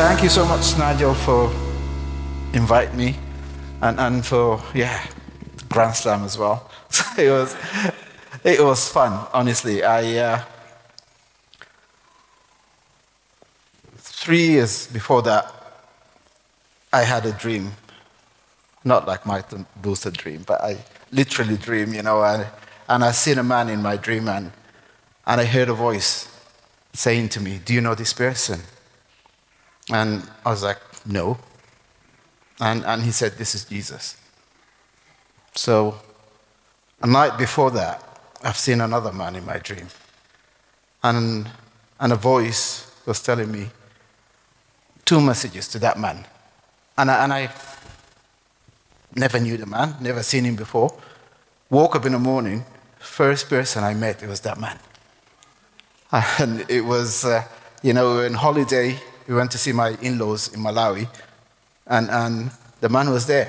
Thank you so much, Nigel, for inviting me and, and for, yeah, Grand Slam as well. It was, it was fun, honestly. I, uh, three years before that, I had a dream. Not like my lucid dream, but I literally dream, you know, and, and I seen a man in my dream and, and I heard a voice saying to me, Do you know this person? And I was like, No. And, and he said, This is Jesus. So, a night before that, I've seen another man in my dream. And, and a voice was telling me two messages to that man. And I, and I never knew the man, never seen him before. Woke up in the morning, first person I met, it was that man. And it was, uh, you know, on holiday, we went to see my in laws in Malawi, and, and the man was there.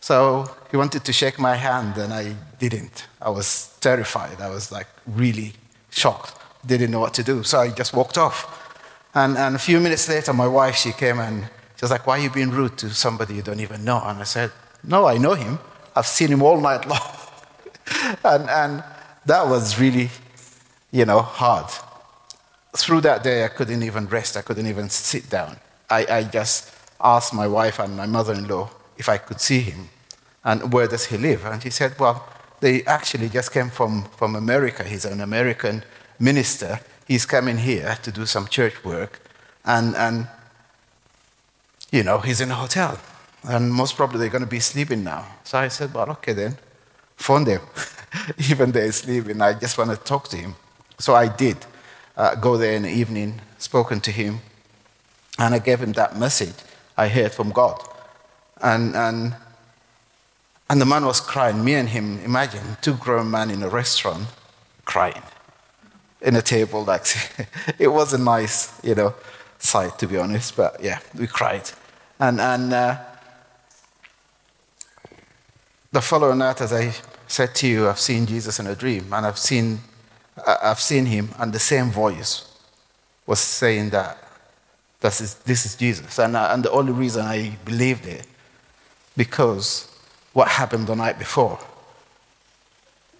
So he wanted to shake my hand, and I didn't. I was terrified. I was like really shocked. Didn't know what to do. So I just walked off. And, and a few minutes later, my wife, she came and she was like, Why are you being rude to somebody you don't even know? And I said, No, I know him. I've seen him all night long. and, and that was really, you know, hard. Through that day, I couldn't even rest. I couldn't even sit down. I, I just asked my wife and my mother in law if I could see him and where does he live. And she said, Well, they actually just came from, from America. He's an American minister. He's coming here to do some church work. And, and you know, he's in a hotel. And most probably they're going to be sleeping now. So I said, Well, okay then. Phone them. Even they're sleeping. I just want to talk to him. So I did uh, go there in the evening, spoken to him, and I gave him that message I heard from God. And, and, and the man was crying. Me and him, imagine, two grown men in a restaurant crying in a table. Like, it was a nice, you know, sight, to be honest. But yeah, we cried. And, and uh, the following night, as I said to you, I've seen Jesus in a dream, and I've seen, I've seen him, and the same voice was saying that this is, this is Jesus. And, uh, and the only reason I believed it, because what happened the night before,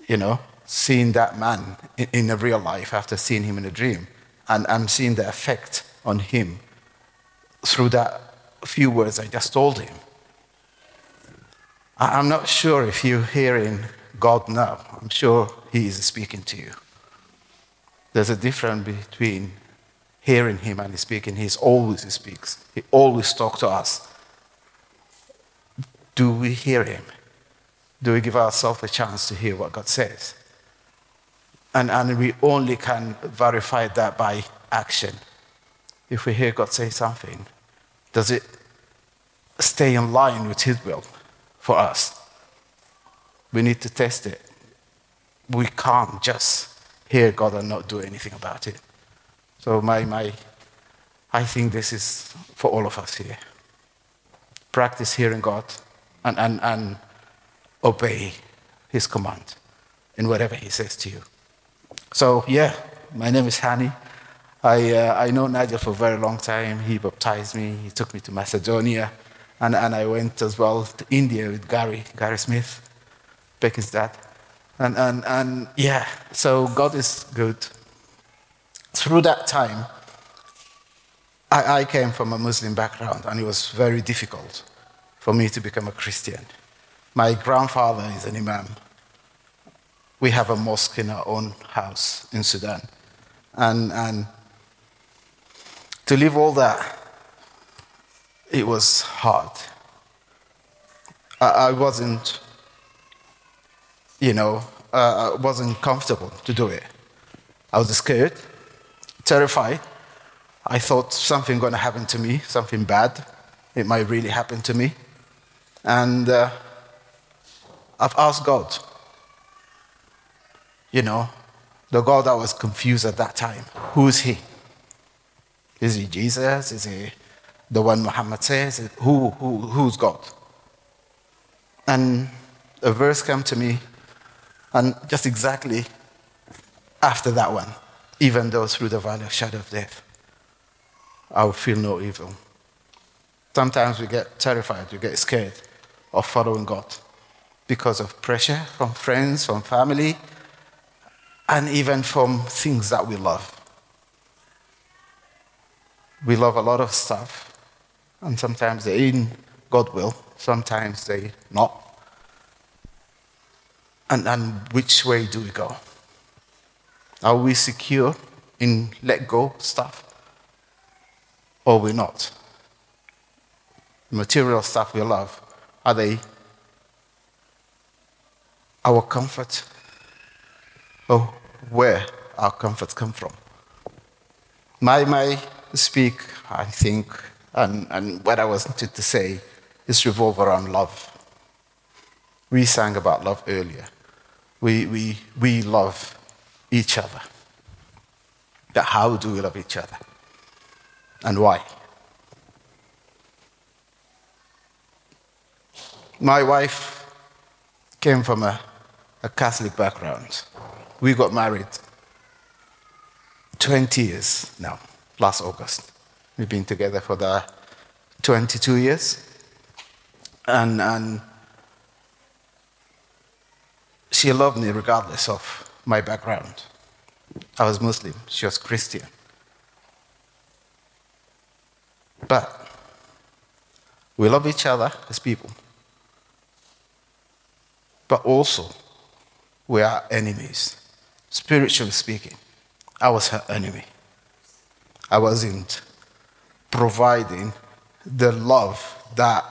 you know, seeing that man in, in a real life after seeing him in a dream, and I'm seeing the effect on him through that few words I just told him. I'm not sure if you're hearing God now. I'm sure He is speaking to you. There's a difference between hearing Him and speaking. He always speaks, He always talks to us. Do we hear Him? Do we give ourselves a chance to hear what God says? And, and we only can verify that by action. If we hear God say something, does it stay in line with His will? for us. We need to test it. We can't just hear God and not do anything about it. So my, my I think this is for all of us here. Practice hearing God and, and, and obey his command in whatever he says to you. So yeah, my name is Hani. I, uh, I know Nigel for a very long time. He baptized me. He took me to Macedonia. And, and I went as well to India with Gary, Gary Smith, Becky's dad. And, and, and yeah, so God is good. Through that time, I, I came from a Muslim background, and it was very difficult for me to become a Christian. My grandfather is an imam. We have a mosque in our own house in Sudan. And, and to leave all that it was hard. I, I wasn't, you know, uh, I wasn't comfortable to do it. I was scared, terrified. I thought something going to happen to me, something bad. It might really happen to me. And uh, I've asked God, you know, the God that was confused at that time, who is He? Is He Jesus? Is He the one Muhammad says, who, who, who's God? And a verse came to me, and just exactly after that one, even though through the valley of shadow of death. I will feel no evil. Sometimes we get terrified, we get scared of following God because of pressure from friends, from family, and even from things that we love. We love a lot of stuff, and sometimes they're in God will, sometimes they not. And, and which way do we go? Are we secure in let go stuff? Or we're not? Material stuff we love, are they our comfort? Or where our comforts come from? My, my speak, I think, and, and what I was to say is revolve around love. We sang about love earlier. We, we, we love each other. But how do we love each other? And why? My wife came from a, a Catholic background. We got married 20 years now, last August. We've been together for the 22 years. And, and she loved me regardless of my background. I was Muslim, she was Christian. But we love each other as people. But also, we are enemies. Spiritually speaking, I was her enemy. I wasn't providing the love that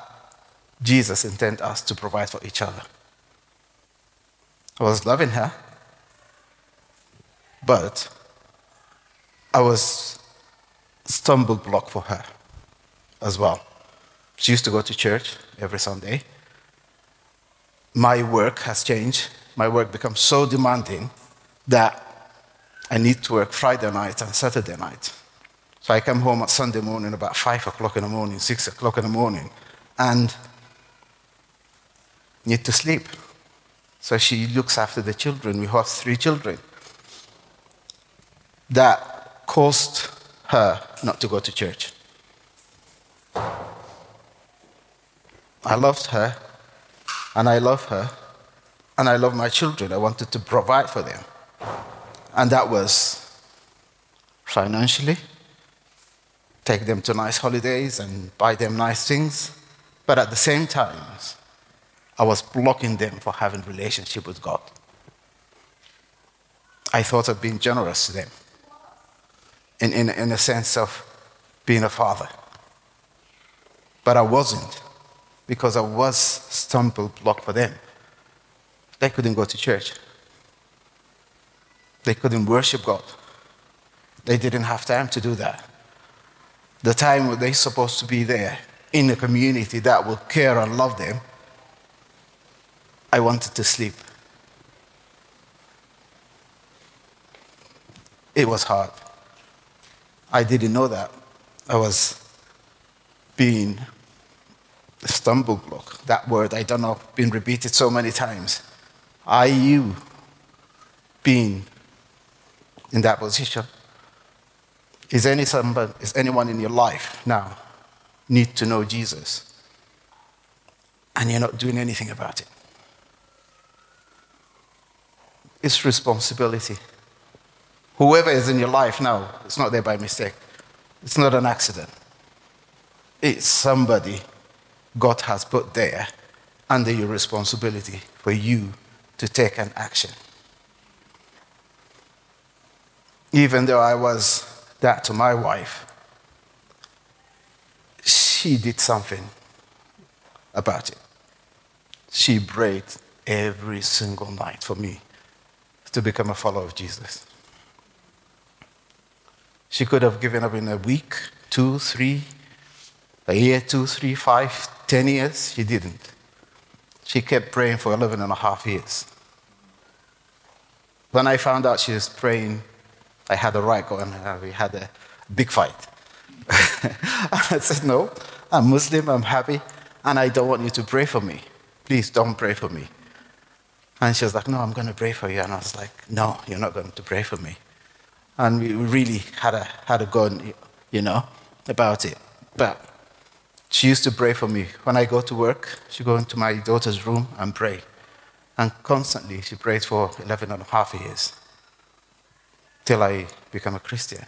Jesus intended us to provide for each other. I was loving her, but I was stumble block for her as well. She used to go to church every Sunday. My work has changed. My work becomes so demanding that I need to work Friday night and Saturday night. So I come home on Sunday morning about 5 o'clock in the morning, 6 o'clock in the morning, and need to sleep. So she looks after the children. We have three children. That caused her not to go to church. I loved her, and I love her, and I love my children. I wanted to provide for them. And that was financially, take them to nice holidays and buy them nice things. But at the same time, I was blocking them for having relationship with God. I thought of being generous to them in, in, in a sense of being a father. But I wasn't because I was stumble block for them. They couldn't go to church. They couldn't worship God. They didn't have time to do that. The time they're supposed to be there in a community that will care and love them, I wanted to sleep. It was hard. I didn't know that. I was being a stumble block. That word, I don't know, been repeated so many times. Are you being in that position? Is, any somebody, is anyone in your life now need to know Jesus and you're not doing anything about it? It's responsibility. Whoever is in your life now, it's not there by mistake. It's not an accident. It's somebody God has put there under your responsibility for you to take an action. Even though I was that to my wife, she did something about it. She prayed every single night for me to become a follower of Jesus. She could have given up in a week, two, three, a year, two, three, five, ten years. She didn't. She kept praying for 11 and a half years. When I found out she was praying, I had a right going, and we had a big fight. I said, No, I'm Muslim, I'm happy, and I don't want you to pray for me. Please don't pray for me. And she was like, No, I'm going to pray for you. And I was like, No, you're not going to pray for me. And we really had a, had a go, you know. about it. But she used to pray for me. When I go to work, she go into my daughter's room and pray. And constantly she prayed for 11 and a half years till I become a Christian.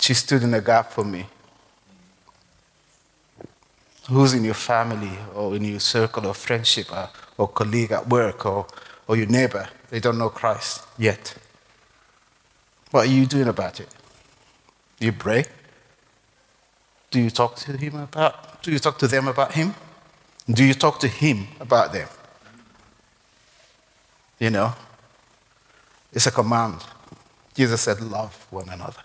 She stood in the gap for me. Who's in your family or in your circle of friendship uh, or, colleague at work or, or your neighbor, they don't know Christ yet. What are you doing about it? Do you pray? Do you talk to him about do you talk to them about him? Do you talk to him about them? You know? It's a command. Jesus said, Love one another.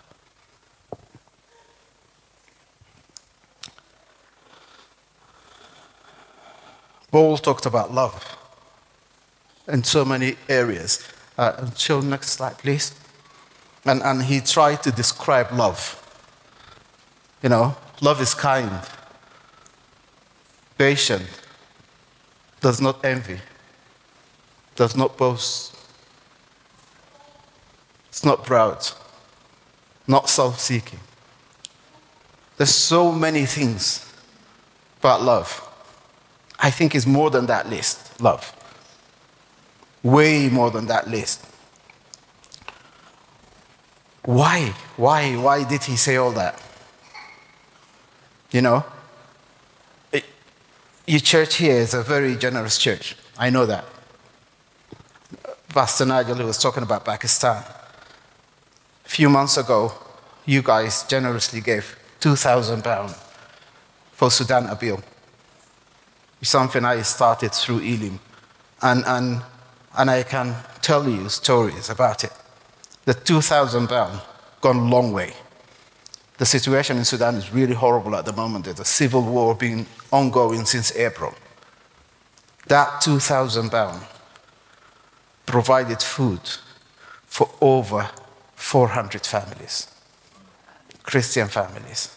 Paul talked about love in so many areas. Uh, show next slide, please. And, and he tried to describe love. You know, love is kind, patient, does not envy, does not boast, it's not proud, not self seeking. There's so many things about love. I think is more than that list, love. Way more than that list. Why? Why? Why did he say all that? You know? It, your church here is a very generous church. I know that. Pastor Nigel who was talking about Pakistan. A few months ago, you guys generously gave 2,000 pounds for Sudan appeal something I started through Elim. And, and, and I can tell you stories about it. The 2,000 pound gone a long way. The situation in Sudan is really horrible at the moment. There's a civil war being ongoing since April. That 2,000 pound provided food for over 400 families, Christian families.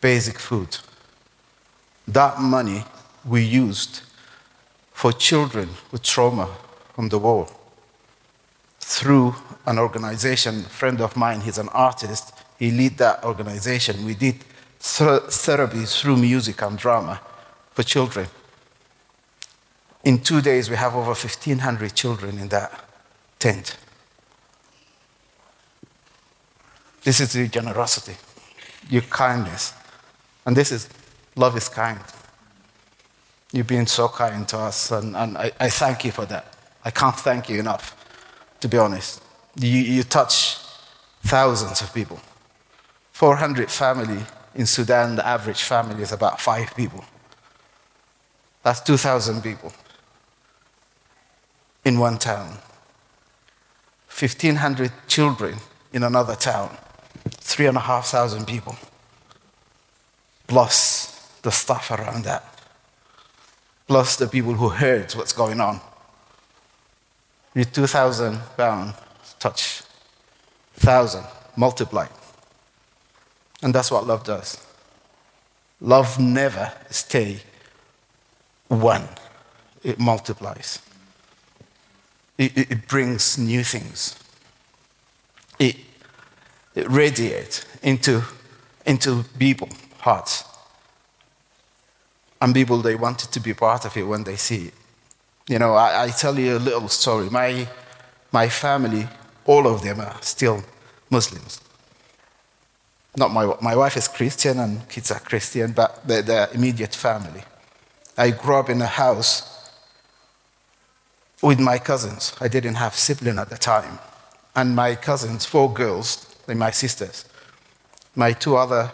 Basic food. That money we used for children with trauma from the war through an organization, a friend of mine, he's an artist, he lead that organization. We did therapy through music and drama for children. In two days, we have over 1,500 children in that tent. This is your generosity, your kindness. And this is Love is kind. You've been so kind to us, and, and I, I thank you for that. I can't thank you enough, to be honest. You, you touch thousands of people. 400 family in Sudan, the average family is about five people. That's 2,000 people in one town. 1,500 children in another town. 3,500 people. Plus the stuff around that, plus the people who heard what's going on. With 2,000 pound touch, 1,000 multiplied. And that's what love does. Love never stay one. It multiplies. It, it, it brings new things. It, it radiates into, into people, hearts and people they wanted to be part of it when they see it. You know, I, I tell you a little story. My, my family, all of them are still Muslims. Not my, my wife is Christian and kids are Christian, but they're the immediate family. I grew up in a house with my cousins. I didn't have sibling at the time. And my cousins, four girls, they're my sisters. My two other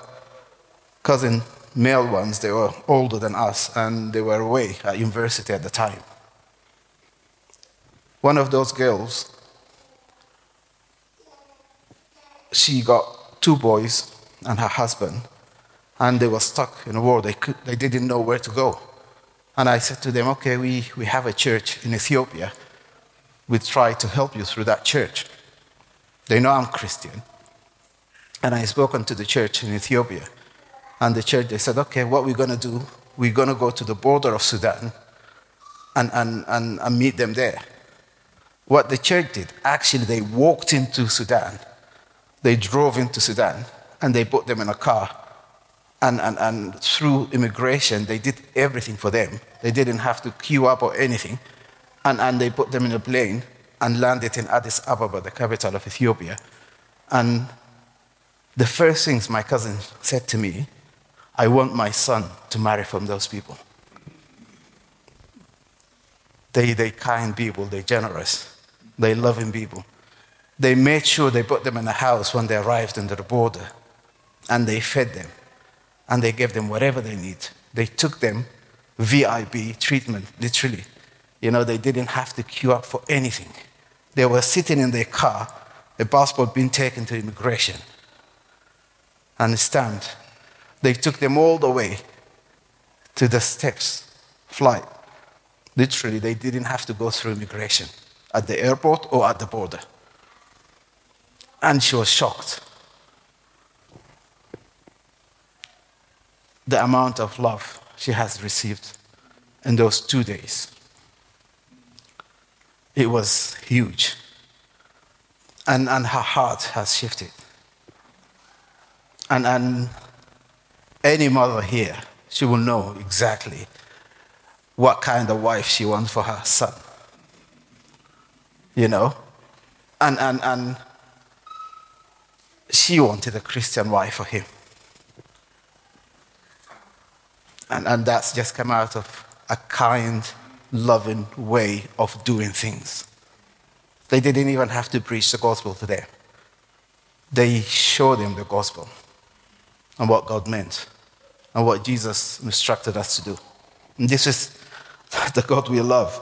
cousin male ones, they were older than us and they were away at university at the time. One of those girls, she got two boys and her husband, and they were stuck in a war. They, could, they didn't know where to go. And I said to them, Okay, we, we have a church in Ethiopia. We try to help you through that church. They know I'm Christian. And I spoken to the church in Ethiopia and the church, they said, okay, what we're going to do, we're going to go to the border of Sudan and, and, and, and meet them there. What the church did, actually, they walked into Sudan They drove into Sudan and they put them in a car. And, and, and through immigration, they did everything for them. They didn't have to queue up or anything. And, and they put them in a plane and landed in Addis Ababa, the capital of Ethiopia. And the first things my cousin said to me, I want my son to marry from those people. They, they kind people, they generous, they loving people. They made sure they put them in a house when they arrived under the border, and they fed them, and they gave them whatever they need. They took them VIP treatment, literally. You know, they didn't have to queue up for anything. They were sitting in their car, a passport being taken to immigration, and stamped. They took them all the way to the steps, flight. Literally, they didn't have to go through immigration at the airport or at the border. And she was shocked. The amount of love she has received in those two days. It was huge. And, and her heart has shifted. And, and any mother here, she will know exactly what kind of wife she wants for her son. You know? And, and, and she wanted a Christian wife for him. And, and that's just come out of a kind, loving way of doing things. They didn't even have to preach the gospel to them. They showed them the gospel and what God meant and what Jesus instructed us to do. And this is the God we love,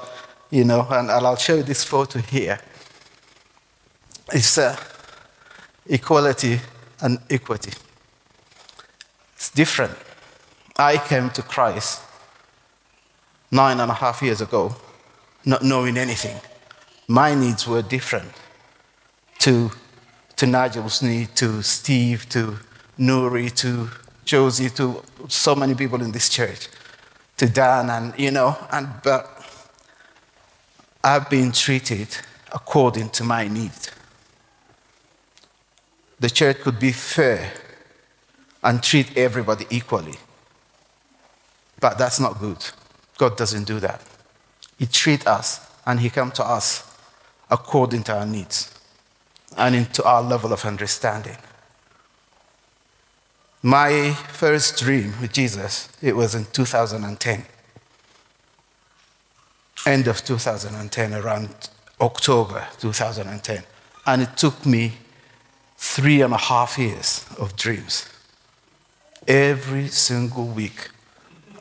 you know. And I'll show you this photo here. It's uh, equality and equity. It's different. I came to Christ nine and a half years ago, not knowing anything. My needs were different to, to Nigel's need, to Steve, to Nuri, to Josie, to so many people in this church to Dan, and you know, and but I've been treated according to my need. The church could be fair and treat everybody equally. But that's not good. God doesn't do that. He treats us and He comes to us according to our needs and into our level of understanding. My first dream with Jesus, it was in 2010. End of 2010, around October 2010. And it took me three and a half years of dreams. Every single week,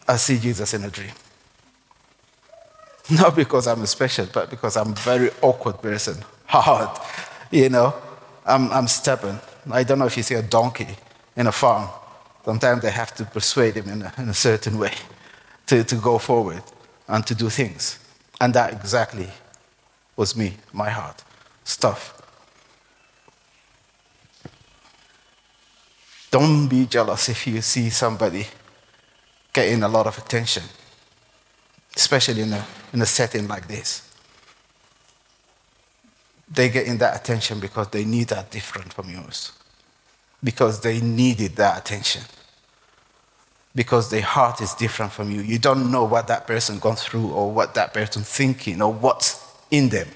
I see Jesus in a dream. Not because I'm special, but because I'm a very awkward person, hard, you know. I'm, I'm stubborn. I don't know if you see a donkey in a farm, sometimes they have to persuade him in a, in a certain way to, to go forward and to do things. And that exactly was me, my heart, stuff. Don't be jealous if you see somebody getting a lot of attention, especially in a, in a setting like this. They get in that attention because they need that different from yours because they needed that attention. Because their heart is different from you. You don't know what that person gone through or what that person thinking or what's in them.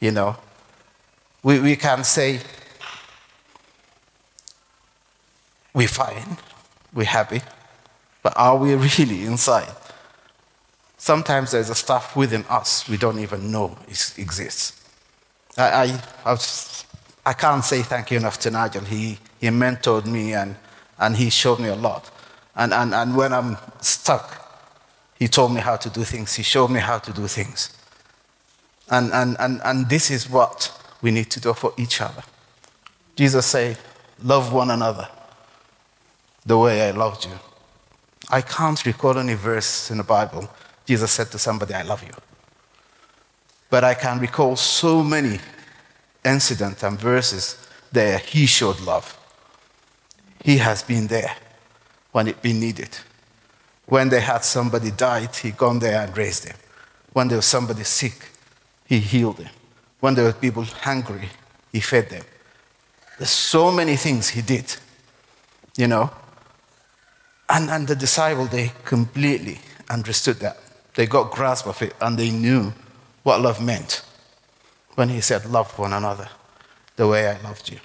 You know, we, we can say, we're fine, we're happy, but are we really inside? Sometimes there's a stuff within us we don't even know exists. I, I, I was I can't say thank you enough to Nigel. He, he mentored me and, and he showed me a lot. And, and, and when I'm stuck, he told me how to do things. He showed me how to do things. And, and, and, and this is what we need to do for each other. Jesus said, Love one another the way I loved you. I can't recall any verse in the Bible Jesus said to somebody, I love you. But I can recall so many incident and verses there, he showed love. He has been there when it been needed. When they had somebody died, he gone there and raised them. When there was somebody sick, he healed them. When there were people hungry, he fed them. There's so many things he did, you know. And, and the disciple, they completely understood that. They got grasp of it and they knew what love meant when he said, Love one another the way I loved you.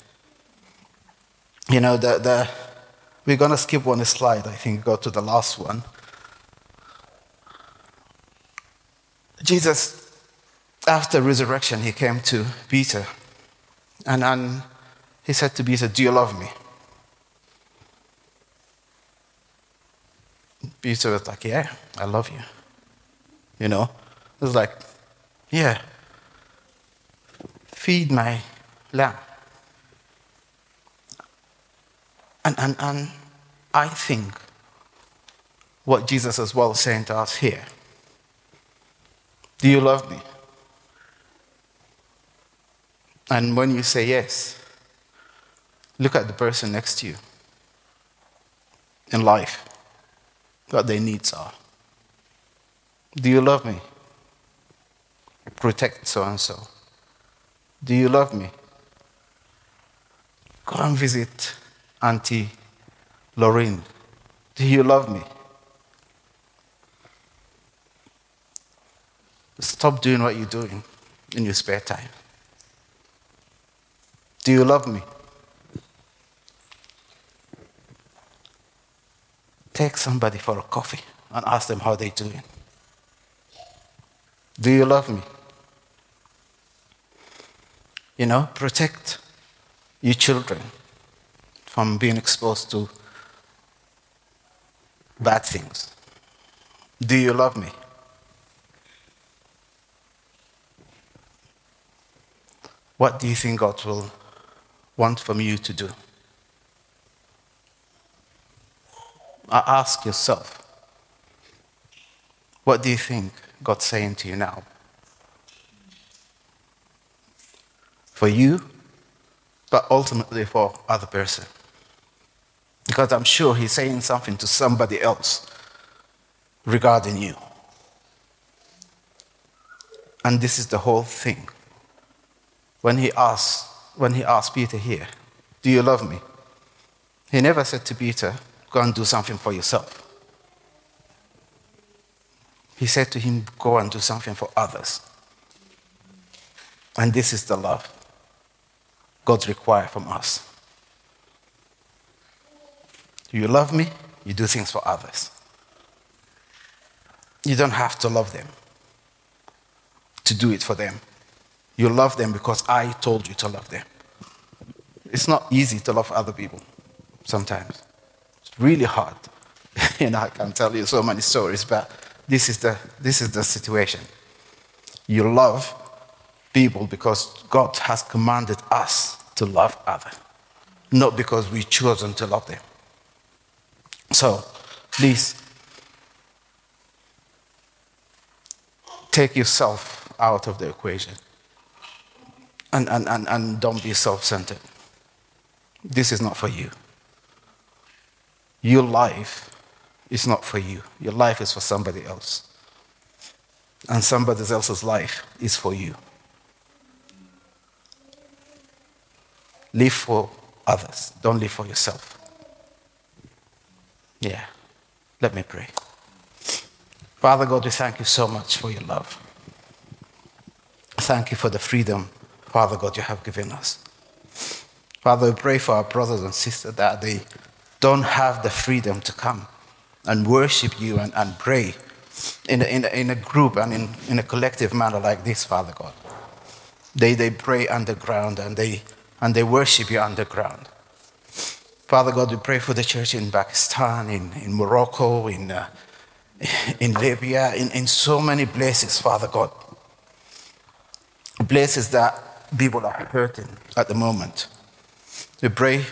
You know, the, the, we're going to skip one slide, I think, go to the last one. Jesus, after resurrection, he came to Peter and, and he said to Peter, Do you love me? Peter was like, Yeah, I love you. You know? It was like, Yeah, feed my lamb. And, and, and I think what Jesus as well saying to us here Do you love me? And when you say yes, look at the person next to you in life, what their needs are. Do you love me? Protect so and so. Do you love me? Go and visit Auntie Lorraine. Do you love me? Stop doing what you're doing in your spare time. Do you love me? Take somebody for a coffee and ask them how they're doing. Do you love me? You know, protect your children from being exposed to bad things. Do you love me? What do you think God will want from you to do? Ask yourself, what do you think God's saying to you now? For you, but ultimately for other person. Because I'm sure he's saying something to somebody else regarding you. And this is the whole thing. When he asked, when he asked Peter here, Do you love me? He never said to Peter, Go and do something for yourself. He said to him, Go and do something for others. And this is the love God requires from us. You love me, you do things for others. You don't have to love them to do it for them. You love them because I told you to love them. It's not easy to love other people sometimes. It's really hard. know, I can tell you so many stories, but this is the, this is the situation. You love people because God has commanded us to love others, not because we chosen to love them. So, please take yourself out of the equation and, and, and, and don't be self centered. This is not for you. Your life is not for you, your life is for somebody else. And somebody else's life is for you. Live for others, don't live for yourself. Yeah. Let me pray. Father God, we thank you so much for your love. Thank you for the freedom, Father God, you have given us. Father, we pray for our brothers and sisters that they don't have the freedom to come and worship you and, and pray in a, in, a, in a group and in, in a collective manner like this, Father God. They, they pray underground and they, and they worship you underground. Father God, we pray for the church in Pakistan, in, in Morocco, in, uh, in Libya, in, in so many places, Father God. Places that people are hurting at the moment. We pray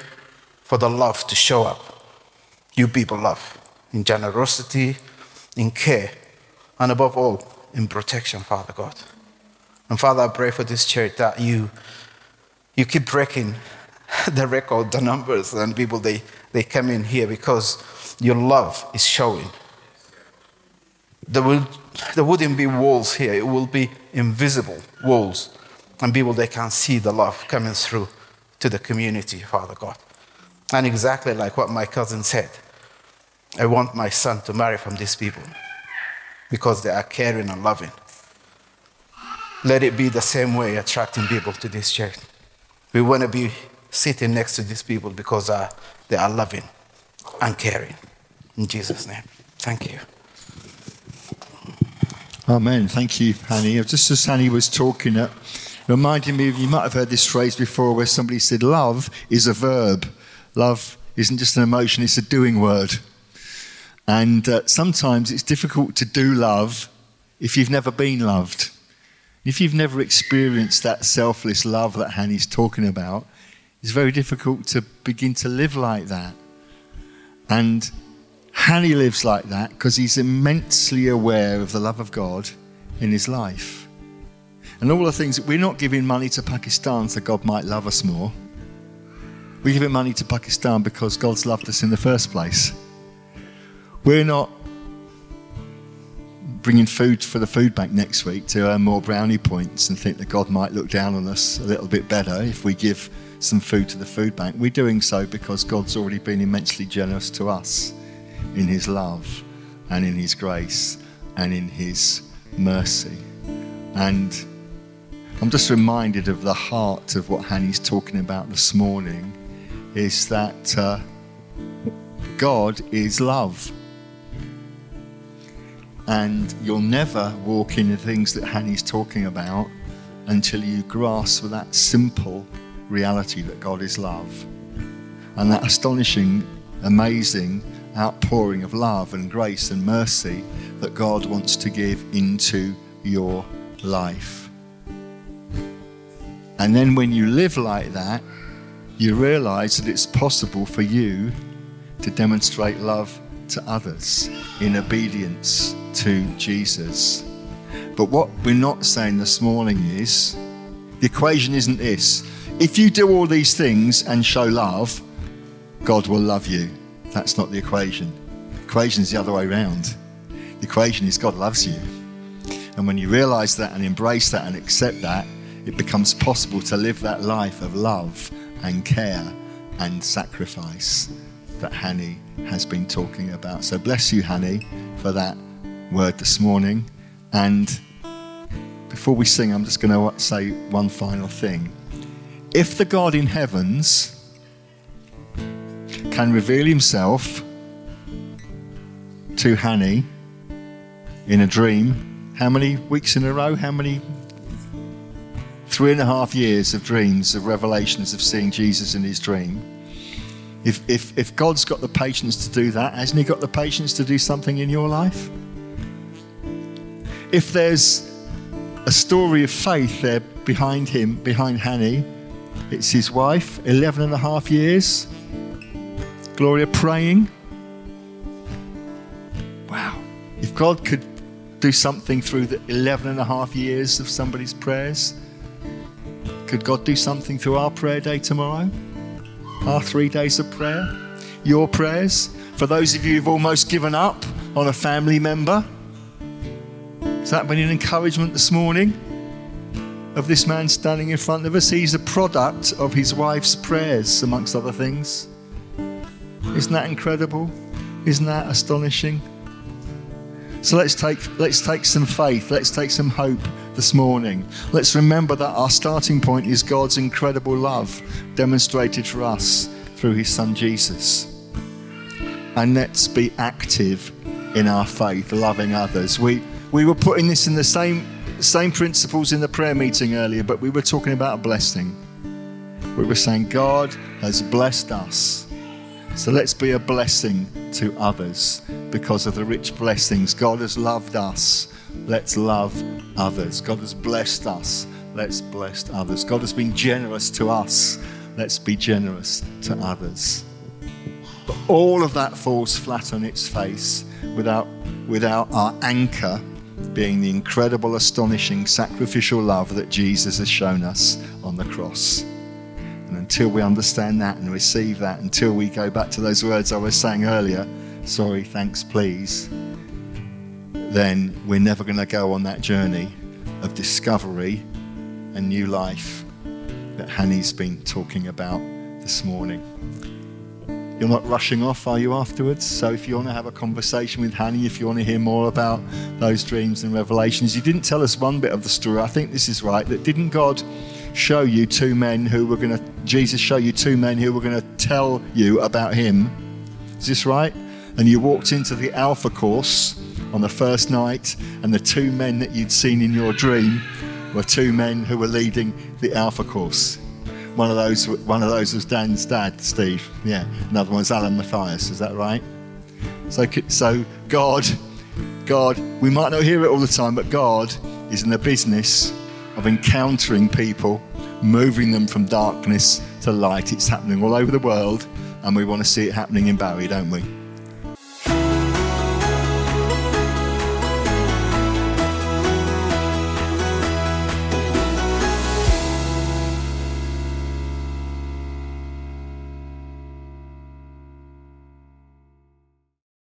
for the love to show up. You people love in generosity, in care, and above all, in protection, Father God. And Father, I pray for this church that you, you keep breaking the record, the numbers, and people they, they come in here because your love is showing. There, will, there wouldn't be walls here, it will be invisible walls. And people they can see the love coming through to the community, Father God. And exactly like what my cousin said, I want my son to marry from these people because they are caring and loving. Let it be the same way attracting people to this church. We want to be sitting next to these people because uh, they are loving and caring. In Jesus' name. Thank you. Amen. Thank you, Hani. Just as Hani was talking, it reminded me of you might have heard this phrase before where somebody said, Love is a verb. Love isn't just an emotion, it's a doing word. And uh, sometimes it's difficult to do love if you've never been loved. If you've never experienced that selfless love that Hani's talking about, it's very difficult to begin to live like that. And Hani lives like that because he's immensely aware of the love of God in his life. And all the things that we're not giving money to Pakistan so God might love us more. We're giving money to Pakistan because God's loved us in the first place. We're not bringing food for the food bank next week to earn more brownie points and think that God might look down on us a little bit better if we give some food to the food bank. We're doing so because God's already been immensely generous to us in His love and in His grace and in His mercy. And I'm just reminded of the heart of what Hani's talking about this morning is that uh, God is love. And you'll never walk in the things that Hani's talking about until you grasp that simple reality that God is love. And that astonishing, amazing outpouring of love and grace and mercy that God wants to give into your life. And then when you live like that, you realize that it's possible for you to demonstrate love to others in obedience to Jesus. But what we're not saying this morning is the equation isn't this. If you do all these things and show love, God will love you. That's not the equation. The equation is the other way around. The equation is God loves you. And when you realize that and embrace that and accept that, it becomes possible to live that life of love and care and sacrifice that Hani has been talking about. So bless you, Hani, for that word this morning. And before we sing, I'm just going to say one final thing. If the God in heavens can reveal himself to Hani in a dream, how many weeks in a row? How many? Three and a half years of dreams, of revelations, of seeing Jesus in his dream if, if, if God's got the patience to do that, hasn't He got the patience to do something in your life? If there's a story of faith there behind him, behind Hani, it's his wife, 11 and a half years. Gloria praying. Wow. If God could do something through the 11 and a half years of somebody's prayers, could God do something through our prayer day tomorrow? Our three days of prayer, your prayers. For those of you who've almost given up on a family member, has that been an encouragement this morning? Of this man standing in front of us, he's a product of his wife's prayers, amongst other things. Isn't that incredible? Isn't that astonishing? So let's take, let's take some faith, let's take some hope this morning. Let's remember that our starting point is God's incredible love demonstrated for us through his son Jesus. And let's be active in our faith, loving others. We, we were putting this in the same, same principles in the prayer meeting earlier, but we were talking about a blessing. We were saying, God has blessed us so let's be a blessing to others because of the rich blessings. God has loved us. Let's love others. God has blessed us. Let's bless others. God has been generous to us. Let's be generous to others. But all of that falls flat on its face without, without our anchor being the incredible, astonishing, sacrificial love that Jesus has shown us on the cross. And until we understand that and receive that, until we go back to those words I was saying earlier sorry, thanks, please then we're never going to go on that journey of discovery and new life that Hani's been talking about this morning. You're not rushing off, are you, afterwards? So if you want to have a conversation with Hani, if you want to hear more about those dreams and revelations, you didn't tell us one bit of the story. I think this is right. That didn't God show you two men who were going to, Jesus show you two men who were going to tell you about him? Is this right? And you walked into the Alpha course on the first night, and the two men that you'd seen in your dream were two men who were leading the Alpha course. One of those, one of those was Dan's dad, Steve. Yeah. Another one's Alan Matthias. Is that right? So, so God, God, we might not hear it all the time, but God is in the business of encountering people, moving them from darkness to light. It's happening all over the world, and we want to see it happening in Barry, don't we?